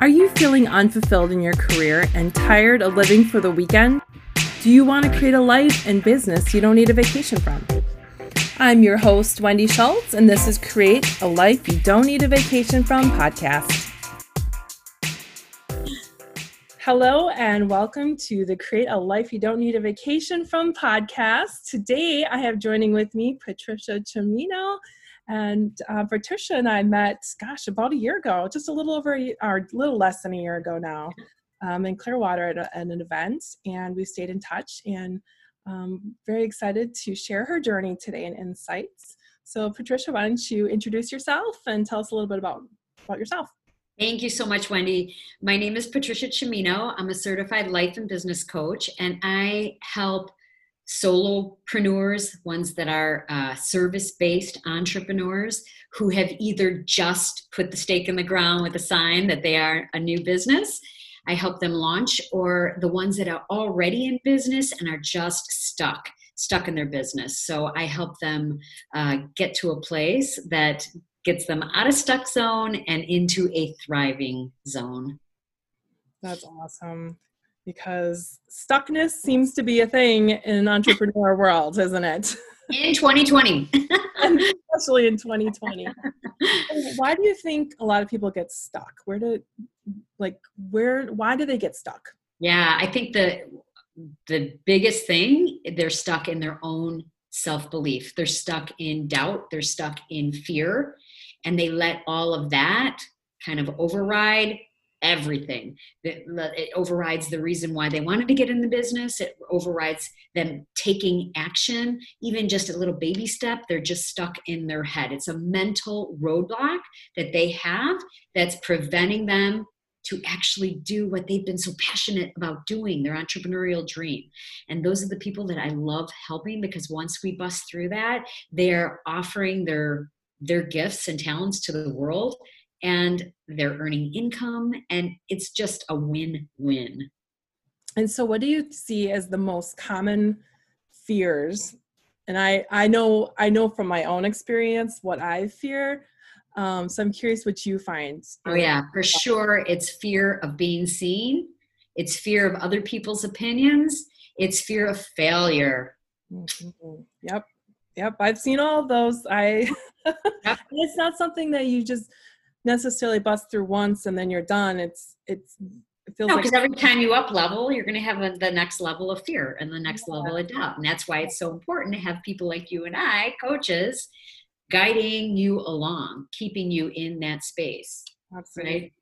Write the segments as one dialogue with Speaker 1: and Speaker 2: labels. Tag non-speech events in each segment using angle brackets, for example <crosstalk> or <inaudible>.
Speaker 1: Are you feeling unfulfilled in your career and tired of living for the weekend? Do you want to create a life and business you don't need a vacation from? I'm your host, Wendy Schultz, and this is Create a Life You Don't Need a Vacation From podcast. Hello, and welcome to the Create a Life You Don't Need a Vacation From podcast. Today, I have joining with me Patricia Cimino. And uh, Patricia and I met, gosh, about a year ago, just a little over, a, or a little less than a year ago now, um, in Clearwater at, a, at, an event. And we stayed in touch and um, very excited to share her journey today and insights. So, Patricia, why don't you introduce yourself and tell us a little bit about, about yourself?
Speaker 2: Thank you so much, Wendy. My name is Patricia Cimino. I'm a certified life and business coach, and I help solopreneurs, ones that are uh, service based entrepreneurs who have either just put the stake in the ground with a sign that they are a new business. I help them launch, or the ones that are already in business and are just stuck, stuck in their business. So I help them uh, get to a place that gets them out of stuck zone and into a thriving zone.
Speaker 1: That's awesome because stuckness seems to be a thing in an entrepreneur world, isn't it?
Speaker 2: In 2020. <laughs>
Speaker 1: especially in 2020. why do you think a lot of people get stuck? Where do like where why do they get stuck?
Speaker 2: Yeah, I think the the biggest thing they're stuck in their own self-belief. They're stuck in doubt, they're stuck in fear, and they let all of that kind of override everything that it overrides the reason why they wanted to get in the business. It overrides them taking action even just a little baby step they're just stuck in their head. It's a mental roadblock that they have that's preventing them to actually do what they've been so passionate about doing their entrepreneurial dream. And those are the people that i love helping because once we bust through that they're offering their their gifts and talents to the world and they're earning income and it's just a win-win.
Speaker 1: And so what do you see as the most common fears? And i i know i know from my own experience what i fear. Um, so i'm curious what you find.
Speaker 2: Oh yeah for sure. It's fear of being seen. It's fear of other people's opinions. It's fear of failure.
Speaker 1: Mm-hmm. yep. Yep. I've seen all those. I <laughs> yep. it's not something that you just necessarily bust through once and then you're done it's it's
Speaker 2: it feels no, because like- every time you up level you're going to have a, the next level of fear and the next yeah. level of doubt and that's why it's so important to have people like you and i coaches guiding you along keeping you in that space Absolutely. right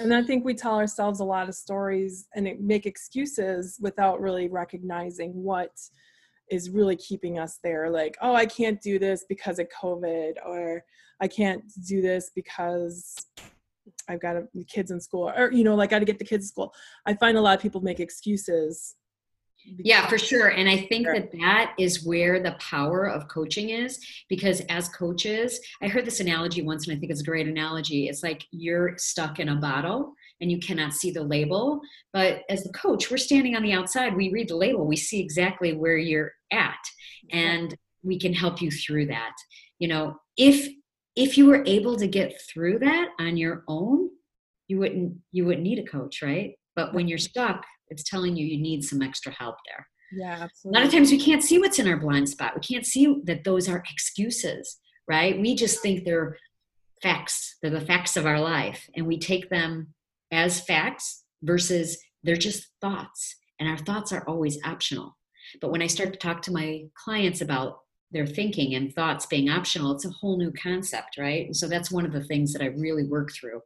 Speaker 1: and i think we tell ourselves a lot of stories and make excuses without really recognizing what is really keeping us there like oh i can't do this because of covid or i can't do this because i've got kids in school or you know like i got to get the kids to school. I find a lot of people make excuses
Speaker 2: yeah for sure. And i think that that is where the power of coaching is because as coaches i heard this analogy once and i think it's a great analogy. It's like you're stuck in a bottle and you cannot see the label. But as the coach, we're standing on the outside, we read the label, we see exactly where you're at, and we can help you through that. You know, if if you were able to get through that on your own, you wouldn't you wouldn't need a coach, right? But when you're stuck, it's telling you you need some extra help there.
Speaker 1: Yeah, absolutely.
Speaker 2: A lot of times we can't see what's in our blind spot. We can't see that those are excuses, right? We just think they're facts. They're the facts of our life. And we take them as facts versus they're just thoughts. And our thoughts are always optional. But when I start to talk to my clients about their thinking and thoughts being optional, it's a whole new concept, right? And so that's one of the things that I really work through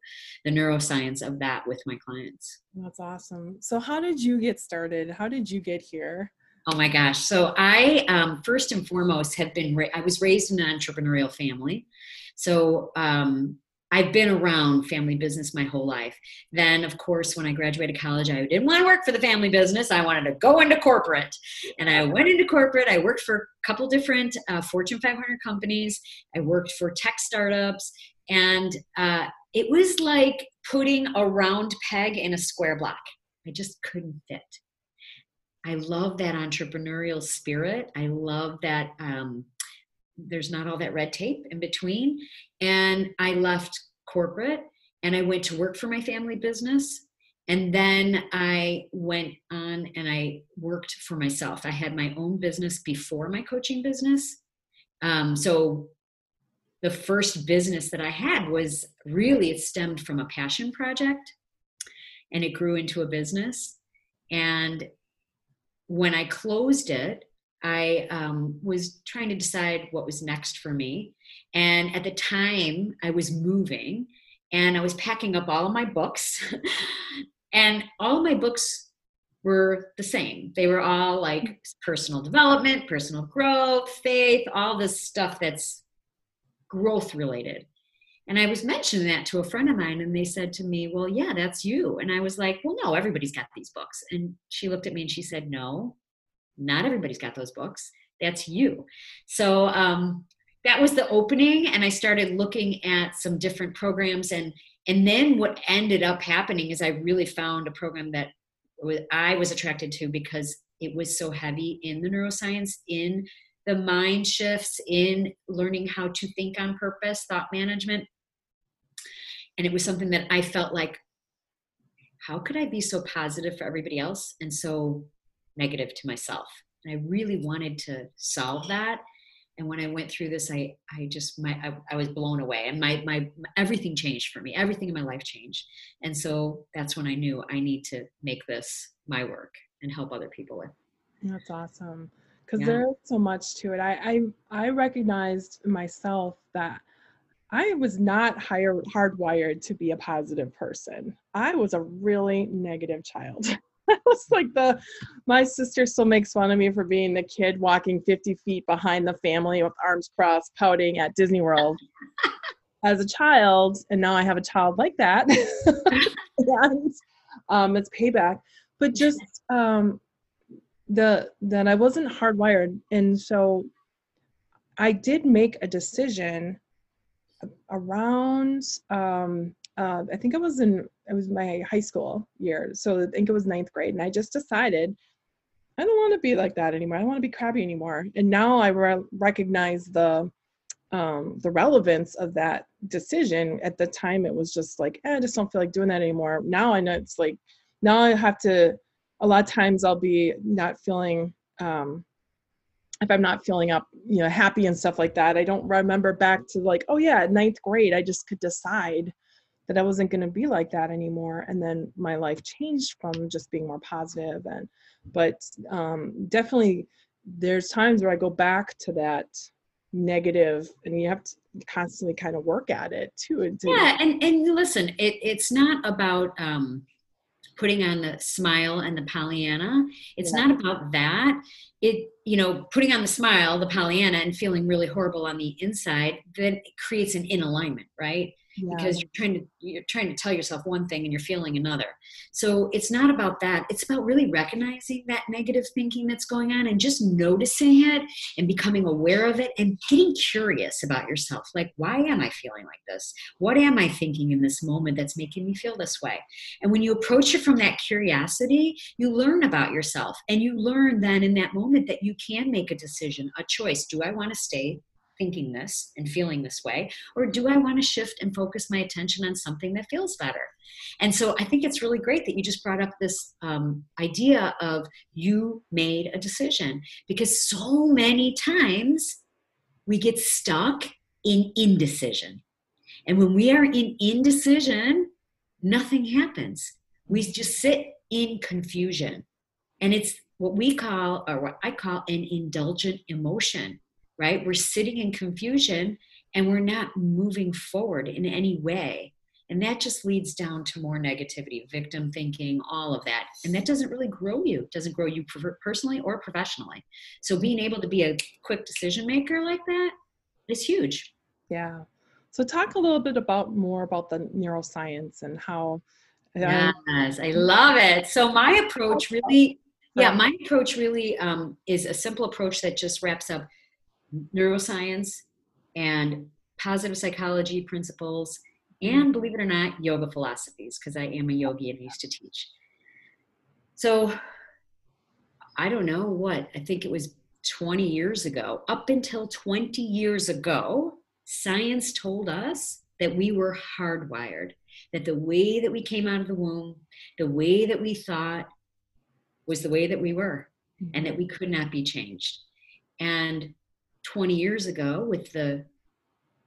Speaker 2: the neuroscience of that with my clients.
Speaker 1: That's awesome. So, how did you get started? How did you get here?
Speaker 2: Oh my gosh. So, I um, first and foremost have been, ra- I was raised in an entrepreneurial family. So, um, I've been around family business my whole life. Then, of course, when I graduated college, I didn't want to work for the family business. I wanted to go into corporate. And I went into corporate. I worked for a couple different uh, Fortune 500 companies. I worked for tech startups. And uh, it was like putting a round peg in a square block. I just couldn't fit. I love that entrepreneurial spirit. I love that um, there's not all that red tape in between. And I left corporate and I went to work for my family business. And then I went on and I worked for myself. I had my own business before my coaching business. Um, so the first business that I had was really, it stemmed from a passion project and it grew into a business. And when I closed it, I um, was trying to decide what was next for me. And at the time, I was moving and I was packing up all of my books. <laughs> and all my books were the same. They were all like personal development, personal growth, faith, all this stuff that's growth related. And I was mentioning that to a friend of mine, and they said to me, Well, yeah, that's you. And I was like, Well, no, everybody's got these books. And she looked at me and she said, No, not everybody's got those books. That's you. So um, that was the opening. And I started looking at some different programs. And, and then what ended up happening is I really found a program that I was attracted to because it was so heavy in the neuroscience, in the mind shifts, in learning how to think on purpose, thought management and it was something that i felt like how could i be so positive for everybody else and so negative to myself. And i really wanted to solve that. And when i went through this i i just my i, I was blown away. And my, my everything changed for me. Everything in my life changed. And so that's when i knew i need to make this my work and help other people with.
Speaker 1: That's awesome. Because yeah. there's so much to it. I, I i recognized myself that I was not higher, hardwired to be a positive person. I was a really negative child. <laughs> <laughs> I was like the, my sister still makes fun of me for being the kid walking 50 feet behind the family with arms crossed, pouting at Disney World as a child. And now I have a child like that. <laughs> and um, it's payback. But just um, the that I wasn't hardwired. And so I did make a decision around um, uh, I think it was in it was my high school year, so I think it was ninth grade, and I just decided I don't want to be like that anymore. I don't want to be crabby anymore. And now I re- recognize the um, the relevance of that decision. At the time, it was just like eh, I just don't feel like doing that anymore. Now I know it's like now I have to. A lot of times I'll be not feeling um, if I'm not feeling up, you know, happy and stuff like that, I don't remember back to like, oh yeah, ninth grade, I just could decide that I wasn't going to be like that anymore. And then my life changed from just being more positive. and, but um, definitely there's times where I go back to that negative and you have to constantly kind of work at it too.
Speaker 2: yeah. And, and listen, it, it's not about, um, putting on the smile and the Pollyanna. It's yeah. not about that. It, you know, putting on the smile, the Pollyanna, and feeling really horrible on the inside, then creates an in alignment, right? Yeah. because you're trying to you're trying to tell yourself one thing and you're feeling another. So it's not about that. It's about really recognizing that negative thinking that's going on and just noticing it and becoming aware of it and getting curious about yourself. Like why am i feeling like this? What am i thinking in this moment that's making me feel this way? And when you approach it from that curiosity you learn about yourself and you learn then in that moment that you can make a decision a choice. Do i want to stay thinking this and feeling this way? Or do I want to shift and focus my attention on something that feels better? And so I think it's really great that you just brought up this um, idea of you made a decision because so many times we get stuck in indecision. And when we are in indecision, nothing happens. We just sit in confusion. And it's what we call, or what I call, an indulgent emotion right? We're sitting in confusion and we're not moving forward in any way. And that just leads down to more negativity, victim thinking, all of that. And that doesn't really grow you, it doesn't grow you personally or professionally. So being able to be a quick decision maker like that is huge.
Speaker 1: Yeah. So talk a little bit about more about the neuroscience and how.
Speaker 2: Um, yes, I love it. So my approach really, yeah, my approach really um, is a simple approach that just wraps up neuroscience and positive psychology principles and believe it or not yoga philosophies because i am a yogi and used to teach so i don't know what i think it was 20 years ago up until 20 years ago science told us that we were hardwired that the way that we came out of the womb, the way that we thought was the way that we were and that we could not be changed. And 20 years ago with the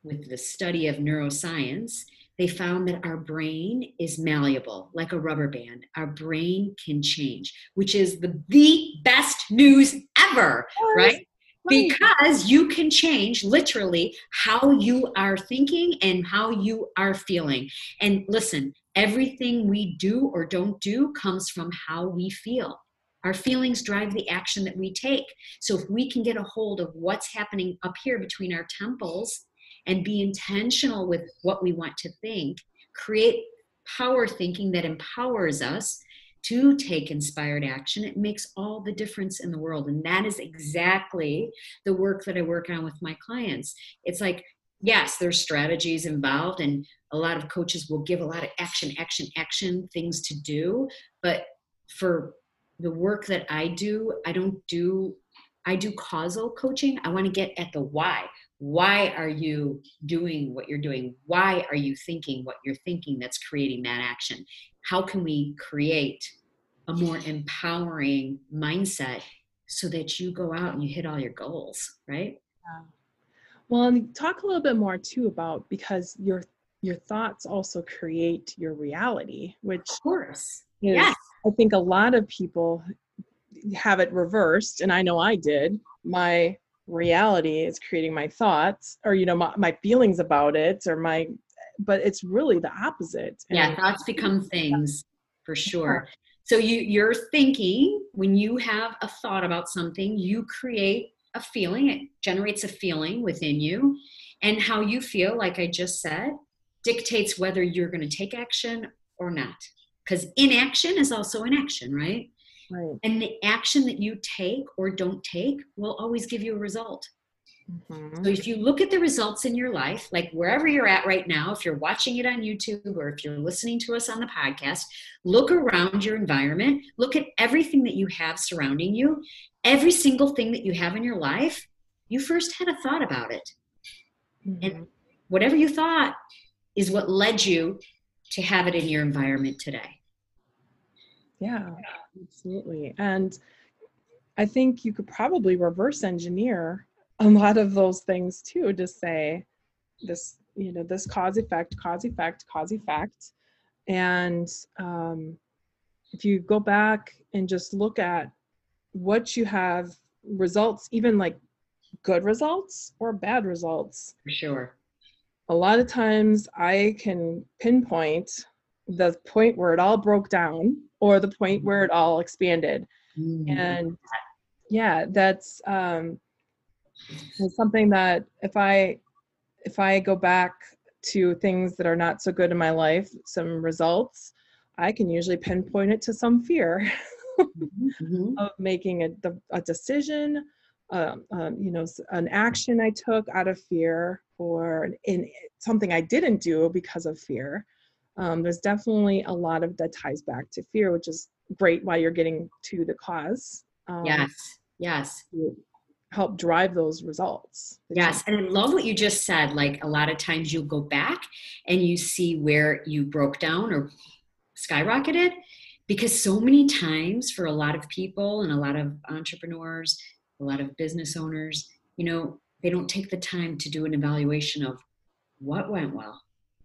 Speaker 2: with the study of neuroscience, they found that our brain is malleable like a rubber band. Our brain can change, which is the, the best news ever, right? because you can change literally how you are thinking and how you are feeling. And listen, everything we do or don't do comes from how we feel. Our feelings drive the action that we take. So if we can get a hold of what's happening up here between our temples and be intentional with what we want to think, create power thinking that empowers us to take inspired action, it makes all the difference in the world. And that is exactly the work that I work on with my clients. It's like, yes, there's strategies involved, and a lot of coaches will give a lot of action, action, action things to do. But for the work that I do, I don't do, I do causal coaching. I want to get at the why. Why are you doing what you're doing? Why are you thinking what you're thinking that's creating that action? how can we create a more empowering mindset so that you go out and you hit all your goals right yeah.
Speaker 1: well and talk a little bit more too about because your your thoughts also create your reality which
Speaker 2: of course
Speaker 1: is, yes i think a lot of people have it reversed and i know i did my reality is creating my thoughts or you know my, my feelings about it or my but it's really the opposite.
Speaker 2: Yeah, and thoughts become things for sure. So you you're thinking when you have a thought about something, you create a feeling. It generates a feeling within you, and how you feel, like I just said, dictates whether you're going to take action or not. Because inaction is also an action, right? Right. And the action that you take or don't take will always give you a result. Mm-hmm. So if you look at the results in your life, like wherever you're at right now, if you're watching it on YouTube or if you're listening to us on the podcast, look around your environment, look at everything that you have surrounding you, every single thing that you have in your life, you first had a thought about it. Mm-hmm. And whatever you thought is what led you to have it in your environment today.
Speaker 1: Yeah, absolutely. And I think you could probably reverse engineer a lot of those things too to say this you know this cause effect cause effect cause effect and um, if you go back and just look at what you have results even like good results or bad results
Speaker 2: for sure
Speaker 1: a lot of times i can pinpoint the point where it all broke down or the point where it all expanded mm-hmm. and yeah that's um something that if I if I go back to things that are not so good in my life, some results, I can usually pinpoint it to some fear <laughs> mm-hmm. of making a, a decision, um, um, you know, an action I took out of fear or in something I didn't do because of fear. Um, there's definitely a lot of that ties back to fear, which is great while you're getting to the cause.
Speaker 2: Um, yes, yes
Speaker 1: help drive those results.
Speaker 2: Yes, and I love what you just said. Like a lot of times you'll go back and you see where you broke down or skyrocketed because so many times for a lot of people and a lot of entrepreneurs, a lot of business owners, you know, they don't take the time to do an evaluation of what went well,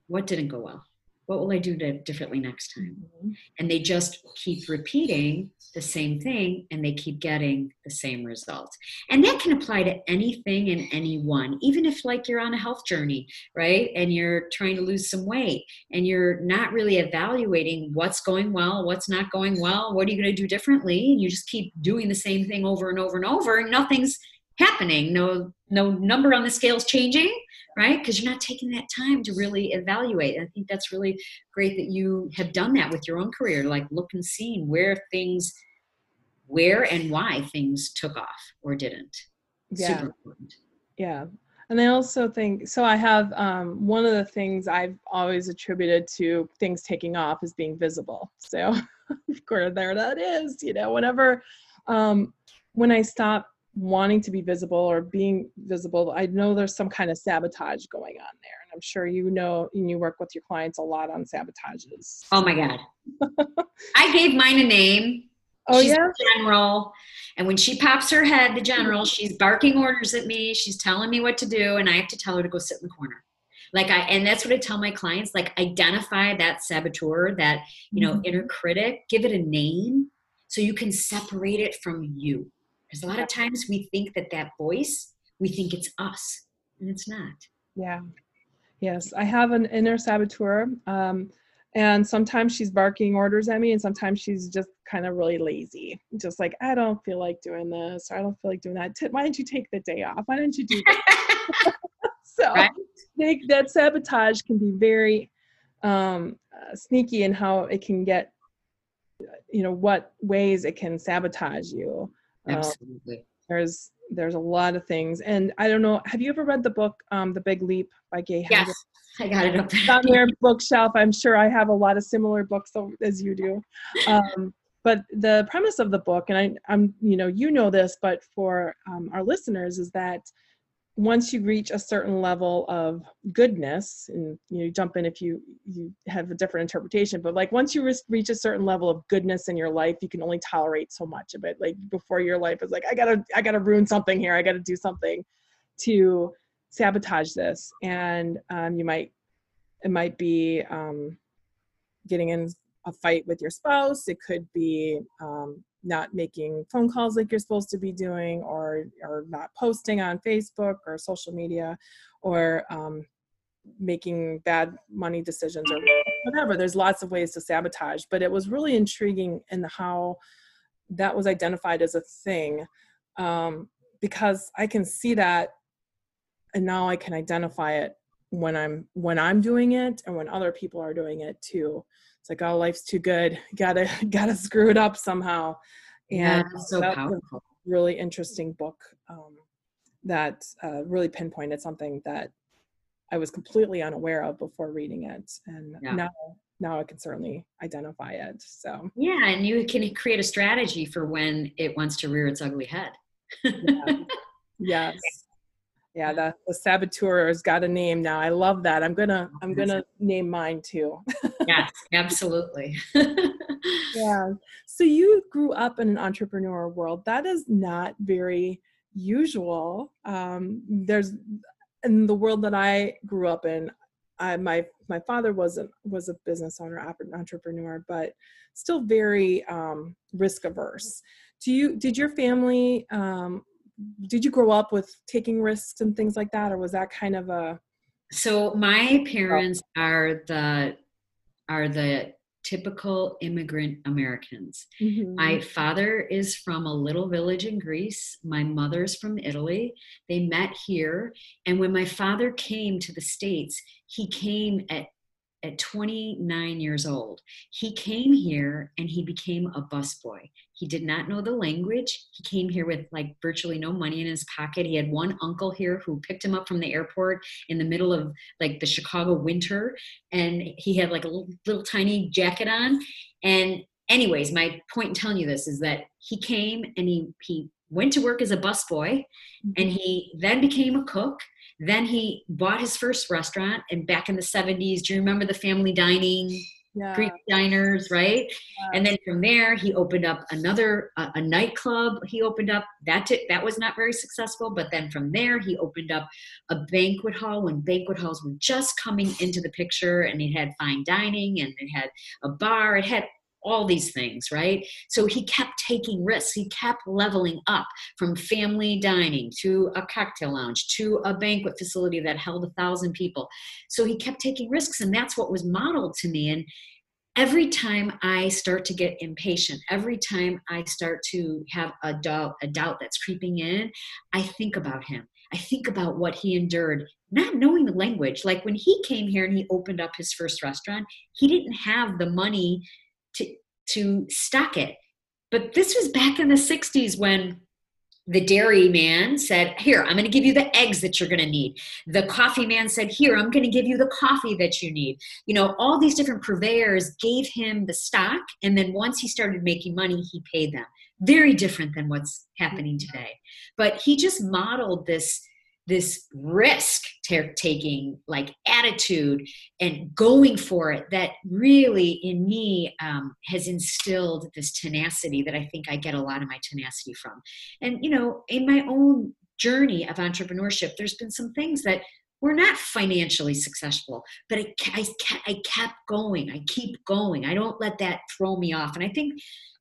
Speaker 2: what didn't go well, what will I do to, differently next time? Mm-hmm. And they just keep repeating the same thing and they keep getting the same result. And that can apply to anything and anyone, even if, like, you're on a health journey, right? And you're trying to lose some weight and you're not really evaluating what's going well, what's not going well, what are you going to do differently? And you just keep doing the same thing over and over and over, and nothing's happening. No, no number on the scale's changing right? Because you're not taking that time to really evaluate. I think that's really great that you have done that with your own career, like look and see where things, where and why things took off or didn't.
Speaker 1: Yeah. Super important. Yeah. And I also think so. I have um, one of the things I've always attributed to things taking off is being visible. So, <laughs> of course, there that is. You know, whenever um, when I stop wanting to be visible or being visible i know there's some kind of sabotage going on there and I'm sure you know and you work with your clients a lot on sabotages.
Speaker 2: Oh my God. I gave mine a name. <laughs>
Speaker 1: Oh
Speaker 2: she's
Speaker 1: yeah.
Speaker 2: general. And when she pops her head, the general, <laughs> she's barking orders at me. She's telling me what to do, and I have to tell her to go sit in the corner. Like I, and that's what I tell my clients. Like identify that saboteur, that you know
Speaker 1: Mhm.
Speaker 2: inner critic. Give it a name so you can separate it from you. Because a lot of times we think that that voice, we think it's us, and it's not.
Speaker 1: Yeah. Yes, I have an inner saboteur. Um, and sometimes she's barking orders at me, and sometimes she's just kind of really lazy. Just like, I don't feel like doing this, or I don't feel like doing that. Why don't you take the day off? Why don't you do that? <laughs> <laughs> so
Speaker 2: Right.
Speaker 1: they, that sabotage can be very um, uh, sneaky in how it can get, you know, what ways it can sabotage you. Um,
Speaker 2: Absolutely.
Speaker 1: there's there's a lot of things, and I don't know. Have you ever read the book um, The Big Leap by Gay
Speaker 2: Yes, I got it up
Speaker 1: it's
Speaker 2: there.
Speaker 1: on your bookshelf. I'm sure I have a lot of similar books as you do. Um, but the premise of the book, and I, I'm, you know, you know this, but for um, our listeners, is that once you reach a certain level of goodness, and you, know, you jump in if you you have a different interpretation, but like once you reach a certain level of goodness in your life, you can only tolerate so much of it. Like before, your life is like, I gotta, I gotta ruin something here. I gotta do something to sabotage this, and um, you might it might be um, getting in a fight with your spouse it could be um, not making phone calls like you're supposed to be doing or or not posting on facebook or social media or um, making bad money decisions or whatever. There's lots of ways to sabotage but it was really intriguing in how that was identified as a thing um, because i can see that and now i can identify it when i'm when i'm doing it and when other people are doing it too it's like oh life's too good <laughs> gotta <laughs> gotta screw it up somehow and
Speaker 2: that's so
Speaker 1: that's a
Speaker 2: powerful.
Speaker 1: really interesting book um, that uh, really pinpointed something that i was completely unaware of before reading it and
Speaker 2: Yeah.
Speaker 1: now now i can certainly identify it so
Speaker 2: Yeah, and you can create a strategy for when it wants to rear its ugly head.
Speaker 1: yeah. <laughs> yes yeah the, the saboteur has got a name now. I love that. I'm gonna i'm gonna name mine too. <laughs>
Speaker 2: Yes, absolutely. <laughs>
Speaker 1: yeah. So you grew up in an entrepreneur world. That is not very usual. Um, there's in the world that i grew up in I, my my father was a was a business owner entrepreneur but still very um, risk averse do you did your family um, did you grow up with taking risks and things like that or was that kind of a
Speaker 2: so my parents are the are the typical immigrant Americans. Mm-hmm. My father is from a little village in Greece. My mother's from Italy. They met here. And when my father came to the States, he came at, at 29 years old. He came here and he became a busboy. He did not know the language. He came here with like virtually no money in his pocket. He had one uncle here who picked him up from the airport in the middle of like the Chicago winter. And he had like a little, little tiny jacket on. And anyways, my point in telling you this is that he came and he he went to work as a busboy, mm-hmm. and he then became a cook. Then he bought his first restaurant, and back in the '70s, do you remember the family dining?
Speaker 1: yeah
Speaker 2: Greek diners, right? And then from there, he opened up another a, a nightclub. He opened up that did, that was not very successful, but then from there, he opened up a banquet hall when banquet halls were just coming into the picture, and it had fine dining, and it had a bar, it had all these things, right? So he kept taking risks. He kept leveling up from family dining to a cocktail lounge to a banquet facility that held a thousand people. So he kept taking risks, and that's what was modeled to me. And every time I start to get impatient, every time I start to have a doubt, a doubt that's creeping in, I think about him. I think about what he endured, not knowing the language. Like when he came here and he opened up his first restaurant, he didn't have the money to to stock it. But this was back in the 60s when the dairy man said, Here, I'm going to give you the eggs that you're going to need. The coffee man said, Here, I'm going to give you the coffee that you need. You know, all these different purveyors gave him the stock. And then once he started making money, he paid them. Very different than what's happening today. But he just modeled this this risk taking like attitude and going for it that really in me um, has instilled this tenacity that i think i get a lot of my tenacity from. And you know in my own journey of entrepreneurship there's been some things that were not financially successful but I, I, I kept going. I keep going. I don't let that throw me off. And i think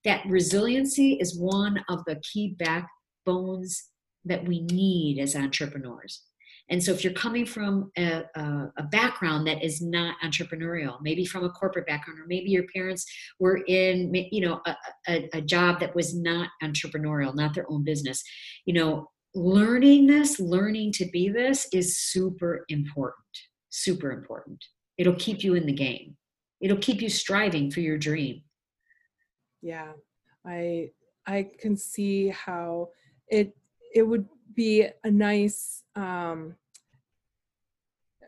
Speaker 2: that resiliency is one of the key backbones that we need as entrepreneurs. And so, if you're coming from a, a, a, background that is not entrepreneurial, maybe from a corporate background, or maybe your parents were in, you know, a, a, a job that was not entrepreneurial, not their own business, you know, learning this, learning to be this is super important. Super important. It'll keep you in the game. It'll keep you striving for your dream.
Speaker 1: Yeah, I I can see how it it would be a nice um,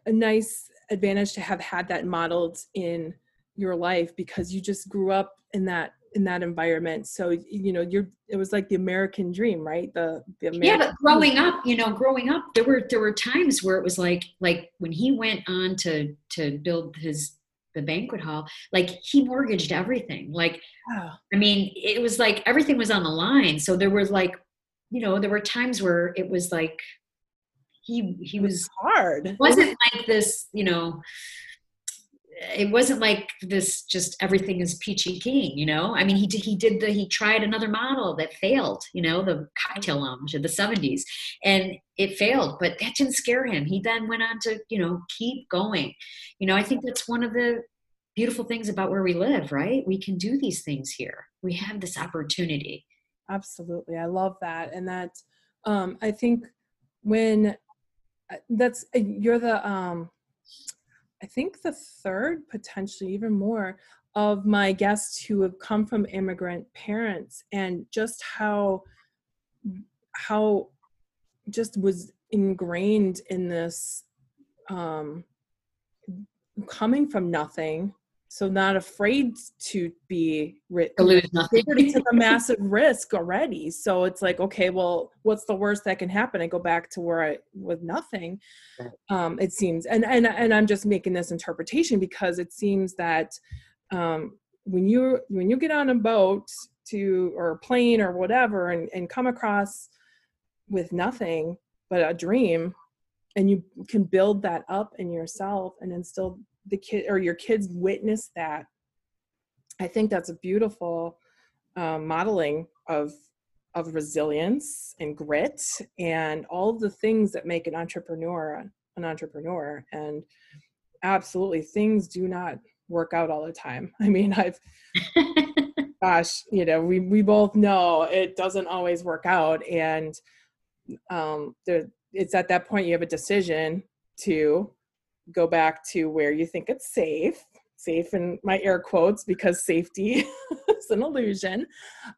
Speaker 1: a nice advantage to have had that modeled in your life because you just grew up in that in that environment. So you know you're it was like the american dream right? The, the
Speaker 2: american yeah but growing up you know growing up there were there were times where it was like like when he went on to to build his the banquet hall like he mortgaged everything. Like oh. i mean it was like everything was on the line. So there was like you know, there were times where it was like he he was, was
Speaker 1: hard.
Speaker 2: It wasn't like this, you know, it wasn't like this just everything is peachy keen you know? I mean he did he did the he tried another model that failed you know the cocktail lounge in the 70s and it failed but that didn't scare him. He then went on to you know keep going. You know i think that's one of the beautiful things about where we live right? We can do these things here. We have this opportunity
Speaker 1: absolutely i love that and that um i think when uh, that's uh, you're the um i think the third potentially even more of my guests who have come from immigrant parents and just how how just was ingrained in this um coming from nothing so not afraid to be
Speaker 2: ri- to lose <laughs> nothing.
Speaker 1: they took a <laughs> massive risk already. So it's like okay well what's the worst that can happen? I go back to where i with nothing. Um it seems and and and i'm just making this interpretation because it seems that um when you when you get on a boat to or a plane or whatever and, and come across with nothing but a dream and you can build that up in yourself and instill the kid or your kids witness that i think that's a beautiful um, modeling of of resilience and grit and all the things that make an entrepreneur an entrepreneur. And absolutely things do not work out all the time. <laughs> I mean i've <laughs> gosh you know we we both know it doesn't always work out. And um there it's at that point you have a decision to go back to where you think it's safe safe in my air quotes because safety <laughs> is an illusion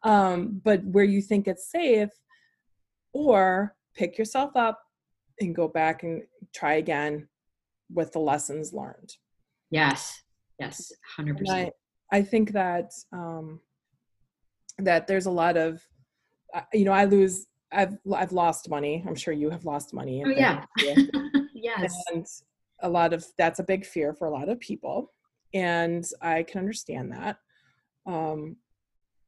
Speaker 1: um, but where you think it's safe or pick yourself up and go back and try again with the lessons learned.
Speaker 2: Yes yes 100%
Speaker 1: I, I, think that um, that there's a lot of uh, you know i lose i've i've lost money. I'm sure you have lost money
Speaker 2: oh yeah. <laughs> Yes.
Speaker 1: And a lot of that's a big fear for a lot of people and i can understand that um,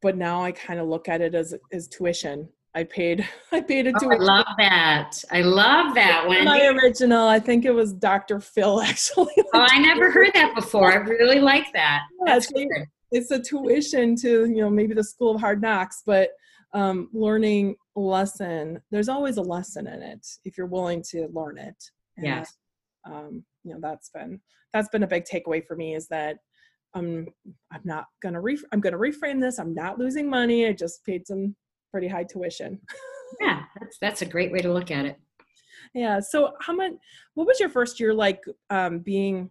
Speaker 1: but now i kind of look at it as as tuition. I paid <laughs> i paid a tuition
Speaker 2: oh, i love that. I love that
Speaker 1: one. my original. I think it was dr phil <laughs> actually.
Speaker 2: Oh i never heard that before. I really like that.
Speaker 1: Yeah, that's it's, it's a tuition to you know maybe the school of hard knocks but um, learning lesson there's always a lesson in it if you're willing to learn it.
Speaker 2: Yeah
Speaker 1: um, you know that's been that's been a big takeaway for me is that I'm I'm not gonna re I'm gonna reframe this. I'm not losing money. I just paid some pretty high tuition. <laughs>
Speaker 2: yeah, that's that's a great way to look at it.
Speaker 1: Yeah. So how much? What was your first year like? Um, being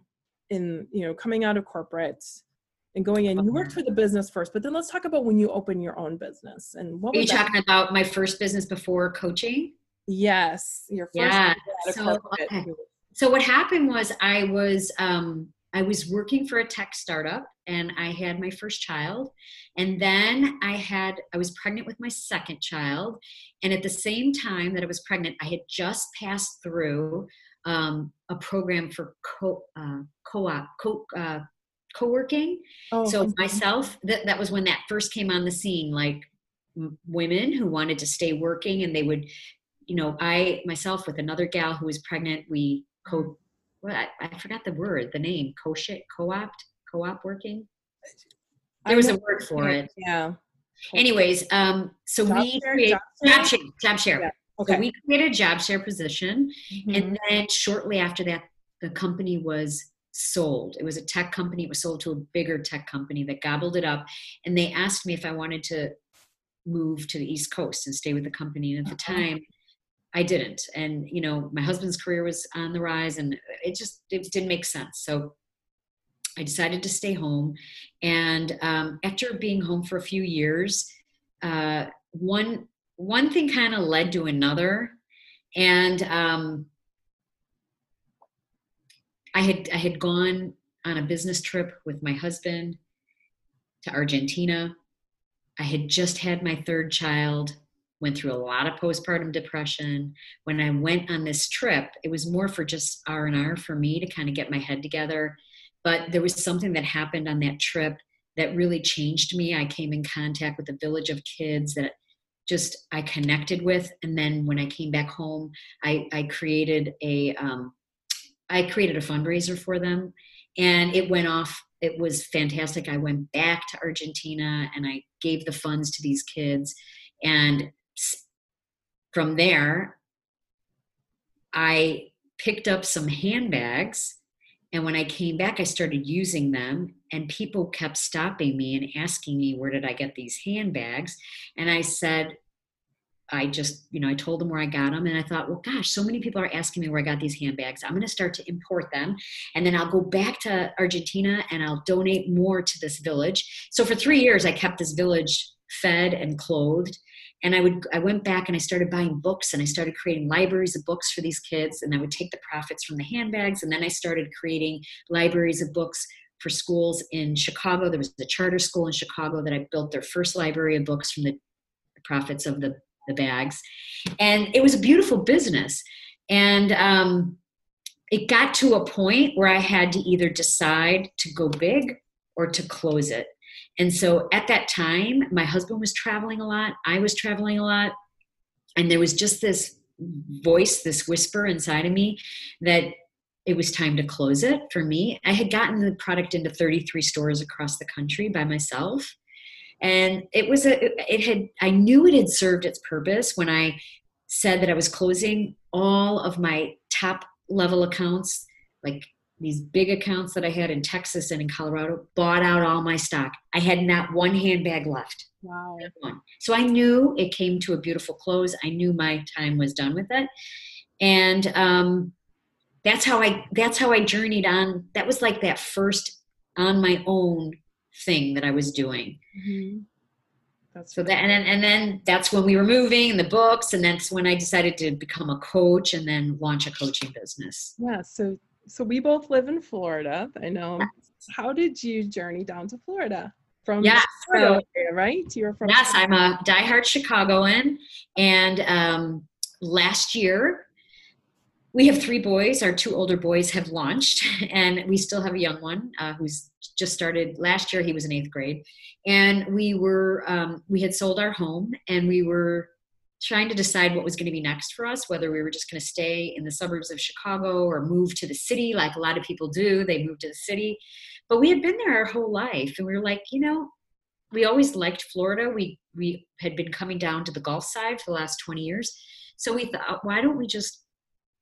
Speaker 1: in you know coming out of corporate and going in. You worked for the business first, but then let's talk about when you open your own business and what.
Speaker 2: Are you talking about my first business before coaching?
Speaker 1: Yes, your first.
Speaker 2: Yeah. So, okay so what happened was I was um, I was working for a tech startup and I had my first child. And then I had, I was pregnant with my second child. And at the same time that I was pregnant, I had just passed through um, a program for co, uh, co-op, co, uh, co-working. Oh, so myself, that, that was when that first came on the scene, like women who wanted to stay working and they would, you know, I myself with another gal who was pregnant, we co, well, I, I forgot the word, the name, co-shit, co-opt, co-op working. There was a word for it.
Speaker 1: Yeah.
Speaker 2: Anyways, um, so job we share, create job share, job share. Yeah. Okay. So we created a job share position, mm-hmm. and then shortly after that, the company was sold. It was a tech company. It was sold to a bigger tech company that gobbled it up, and they asked me if I wanted to move to the East Coast and stay with the company. And at the uh-huh. time, I didn't. And you know, my husband's career was on the rise, and it just it didn't make sense. So I decided to stay home. And um, after being home for a few years, uh, one one thing kind of led to another, and um, I had I had gone on a business trip with my husband to Argentina. I had just had my third child, went through a lot of postpartum depression. When I went on this trip, it was more for just R and R for me to kind of get my head together but there was something that happened on that trip that really changed me. I came in contact with a village of kids that just I connected with, and then when I came back home, I, I created a um, I created a fundraiser for them, and it went off. It was fantastic. I went back to Argentina and I gave the funds to these kids, and from there, I picked up some handbags and when I came back, I started using them, and people kept stopping me and asking me, Where did I get these handbags? And I said, I just, you know, I told them where I got them, and I thought, well, gosh, so many people are asking me where I got these handbags. I'm going to start to import them, and then I'll go back to Argentina and I'll donate more to this village. So for three years, I kept this village fed and clothed and i would i went back and i started buying books and i started creating libraries of books for these kids. And i would take the profits from the handbags. And then i started creating libraries of books for schools in chicago. There was a charter school in chicago that i built their first library of books from the profits of the, the bags. And it was a beautiful business. And um, it got to a point where i had to either decide to go big or to close it and so at that time, my husband was traveling a lot, I was traveling a lot, and there was just this voice, this whisper inside of me that it was time to close it for me. I had gotten the product into 33 stores across the country by myself. And it was a, it had, I knew it had served its purpose when I said that I was closing all of my top level accounts, like these big accounts that I had in Texas and in Colorado bought out all my stock. I had not one handbag left.
Speaker 1: Wow.
Speaker 2: So I knew it came to a beautiful close. I knew my time was done with it. And um, that's how I that's how I journeyed on. That was like that first on my own thing that I was doing. Mm-hmm. That's so that and then and then that's when we were moving and the books and that's when I decided to become a coach and then launch a coaching business.
Speaker 1: Yeah. So so we both live in Florida. I know. How did you journey down to Florida? From
Speaker 2: yeah,
Speaker 1: so, area, right? You're from
Speaker 2: Yes, I'm a diehard Chicagoan. And um, last year, we have three boys. Our two older boys have launched, <laughs> and we still have a young one uh, who's just started last year. He was in eighth grade, and we were um, we had sold our home, and we were trying to decide what was going to be next for us, whether we were just going to stay in the suburbs of Chicago or move to the city, like a lot of people do. They move to the city. But we had been there our whole life, and we were like, you know, we always liked Florida. We we had been coming down to the Gulf side for the last 20 years. So we thought, why don't we just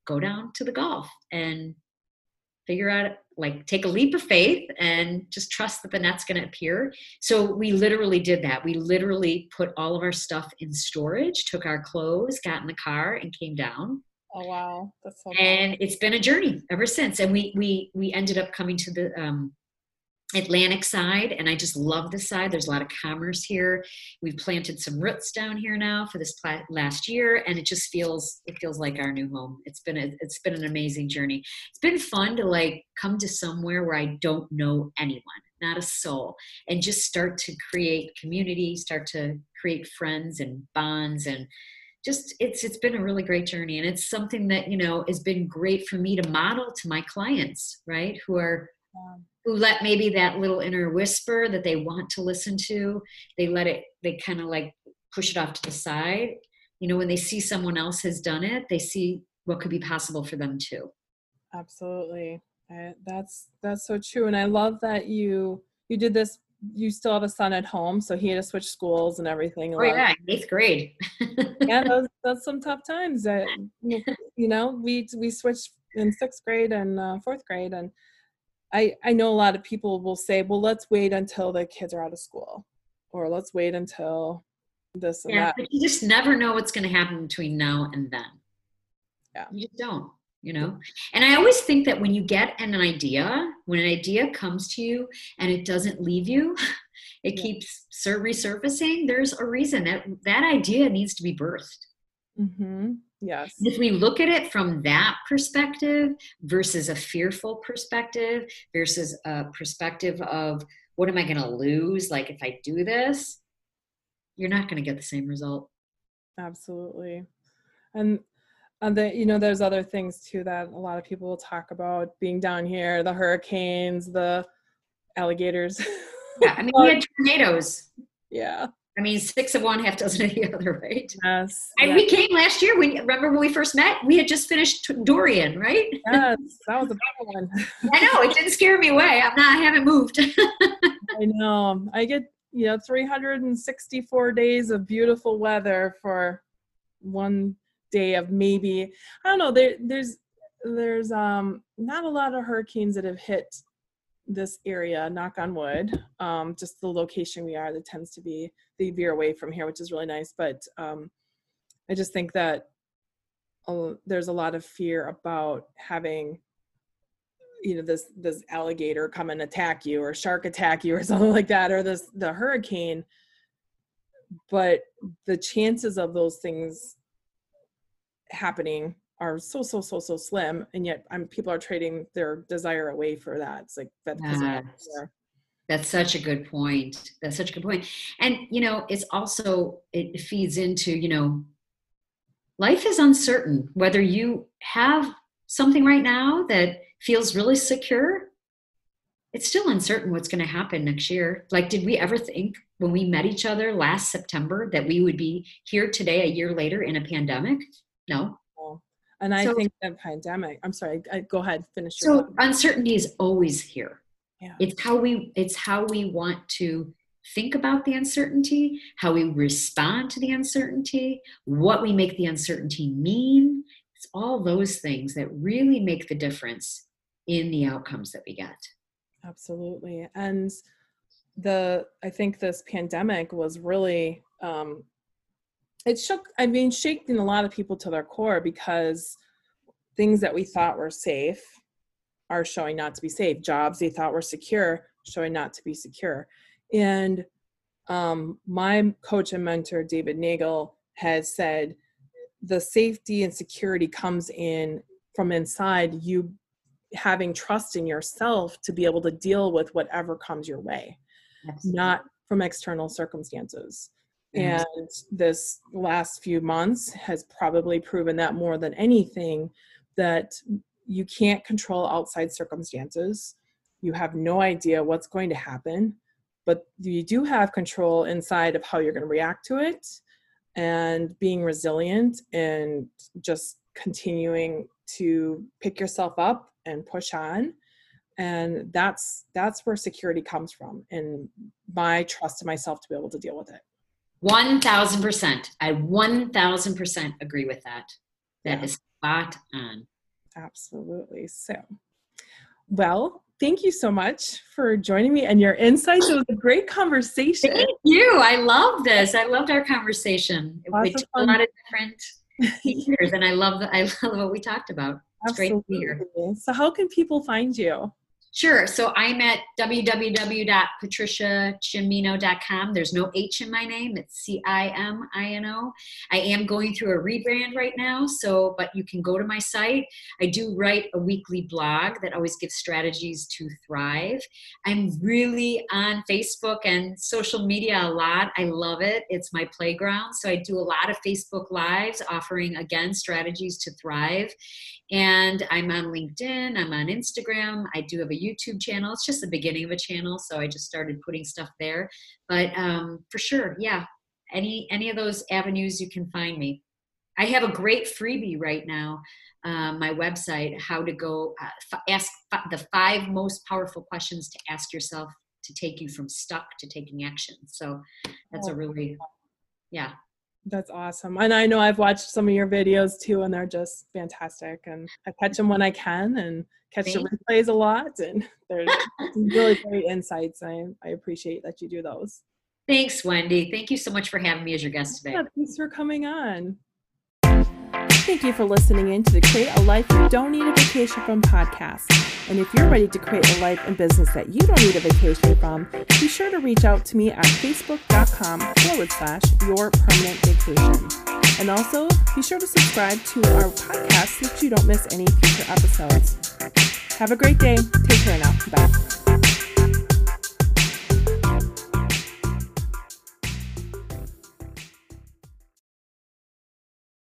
Speaker 2: go down to the Gulf and figure out like take a leap of faith and just trust that the net's going to appear. So we literally did that. We literally put all of our stuff in storage took our clothes got in the car and came down.
Speaker 1: Oh wow. That's so
Speaker 2: and it's been a journey ever since. And we we we ended up coming to the um Atlantic side, and I just love this side. There's a lot of commerce here. We've planted some roots down here now for this pla- last year, and it just feels it feels like our new home. It's been a, it's been an amazing journey. It's been fun to like come to somewhere where I don't know anyone. not a soul. And just start to create community, start to create friends and bonds and just it's it's been a really great journey and it's something that you know has been great for me to model to my clients right who are who let maybe that little inner whisper that they want to listen to they let it they kind of like push it off to the side. You know when they see someone else has done it they see what could be possible for them too.
Speaker 1: Absolutely. I, that's that's so true and i love that you you did this you still have a son at home so he had to switch schools and everything
Speaker 2: oh yeah eighth grade. <laughs>
Speaker 1: Yeah those, that's some tough times that you know we we switched in sixth grade and uh, fourth grade and I, I know a lot of people will say, well, let's wait until the kids are out of school or let's wait until this and yeah, that.
Speaker 2: But you just never know what's going to happen between now and then.
Speaker 1: Yeah.
Speaker 2: You just don't, you know? And I always think that when you get an idea, when an idea comes to you and it doesn't leave you, <laughs> it yeah. keeps resurfacing, there's a reason that that idea needs to be birthed.
Speaker 1: Mm-hmm. Yes.
Speaker 2: If we look at it from that perspective versus a fearful perspective versus a perspective of what am I going to lose? Like if I do this, you're not going to get the same result.
Speaker 1: Absolutely. And and the, you know, there's other things too that a lot of people will talk about being down here, the hurricanes, the alligators.
Speaker 2: Yeah, I mean, we had <laughs> tornadoes.
Speaker 1: Yeah.
Speaker 2: I mean, six of one, half dozen of the other, <laughs> right?
Speaker 1: Yes.
Speaker 2: And
Speaker 1: yes.
Speaker 2: we came last year. When remember when we first met, we had just finished Dorian, right?
Speaker 1: Yes, <laughs> that was a bad one.
Speaker 2: I know it didn't scare me away. I'm not. I haven't moved. <laughs>
Speaker 1: I know. I get you know 364 days of beautiful weather for one day of maybe. I don't know. There, there's there's um not a lot of hurricanes that have hit this area, knock on wood. Um, just the location we are, that tends to be they veer away from here, which is really nice. But um, I just think that uh, there's a lot of fear about having you know this this alligator come and attack you or shark attack you or <laughs> something like that or this the hurricane but the chances of those things happening are so so so so slim and yet I'm, people are trading their desire away for that it's like that
Speaker 2: that's, that's such a good point. That's such a good point. And you know it's also it feeds into you know life is uncertain. Whether you have something right now that feels really secure it's still uncertain what's going to happen next year. Like did we ever think when we met each other last september that we would be here today a year later in a pandemic? No.
Speaker 1: And I so, think that pandemic, I'm sorry, I, go ahead, finish.
Speaker 2: so uncertainty is always here.
Speaker 1: Yeah.
Speaker 2: It's how we, it's how we want to think about the uncertainty, how we respond to the uncertainty, what we make the uncertainty mean. It's all those things that really make the difference in the outcomes that we get.
Speaker 1: Absolutely. And the, I think this pandemic was really um, it shook i mean shaking a lot of people to their core because things that we thought were safe are showing not to be safe. Jobs they thought were secure showing not to be secure. And um, my coach and mentor David Neagle has said the safety and security comes in from inside you having trust in yourself to be able to deal with whatever comes your way Absolutely. not from external circumstances. And this last few months has probably proven that more than anything that you can't control outside circumstances. You have no idea what's going to happen, but you do have control inside of how you're going to react to it and being resilient and just continuing to pick yourself up and push on and that's that's where security comes from and my trust in myself to be able to deal with it
Speaker 2: 1000%. I 1000% agree with that. That yeah. is spot on.
Speaker 1: Absolutely. So, well, thank you so much for joining me and your insights. It was a great conversation.
Speaker 2: Thank you. I love this. I loved our conversation. Lots we took a lot of different features, and I love I love what we talked about. It's Absolutely. great to hear.
Speaker 1: So, how can people find you?
Speaker 2: Sure. So I'm at www.patriciacimino.com. There's no H in my name. It's C I M I N O. I am going through a rebrand right now. So, but you can go to my site. I do write a weekly blog that always gives strategies to thrive. I'm really on Facebook and social media a lot. I love it. It's my playground. So I do a lot of Facebook Lives offering, again, strategies to thrive. And I'm on LinkedIn, I'm on Instagram, I do have a YouTube channel. It's just the beginning of a channel, so I just started putting stuff there. But um, for sure, yeah, any any of those avenues you can find me. I have a great freebie right now. Uh, my website, how to go uh, f- ask f- the five most powerful questions to ask yourself to take you from stuck to taking action. So that's a oh. really, yeah,
Speaker 1: that's awesome. And I know I've watched some of your videos too, and they're just fantastic. And I catch them when I can and catch Thank the replays a lot. And <laughs> they're <laughs> really great insights. I, I appreciate that you do those.
Speaker 2: Thanks, Wendy. Thank you so much for having me as your guest today.
Speaker 1: Yeah, thanks for coming on. Thank you for listening in to the Create a Life You Don't Need a Vacation From podcast. And if you're ready to create a life and business that you don't need a vacation from, be sure to reach out to me at facebook.com forward slash your permanent vacation. And also, be sure to subscribe to our podcast so that you don't miss any future episodes. Have a great day. Take care now. Bye.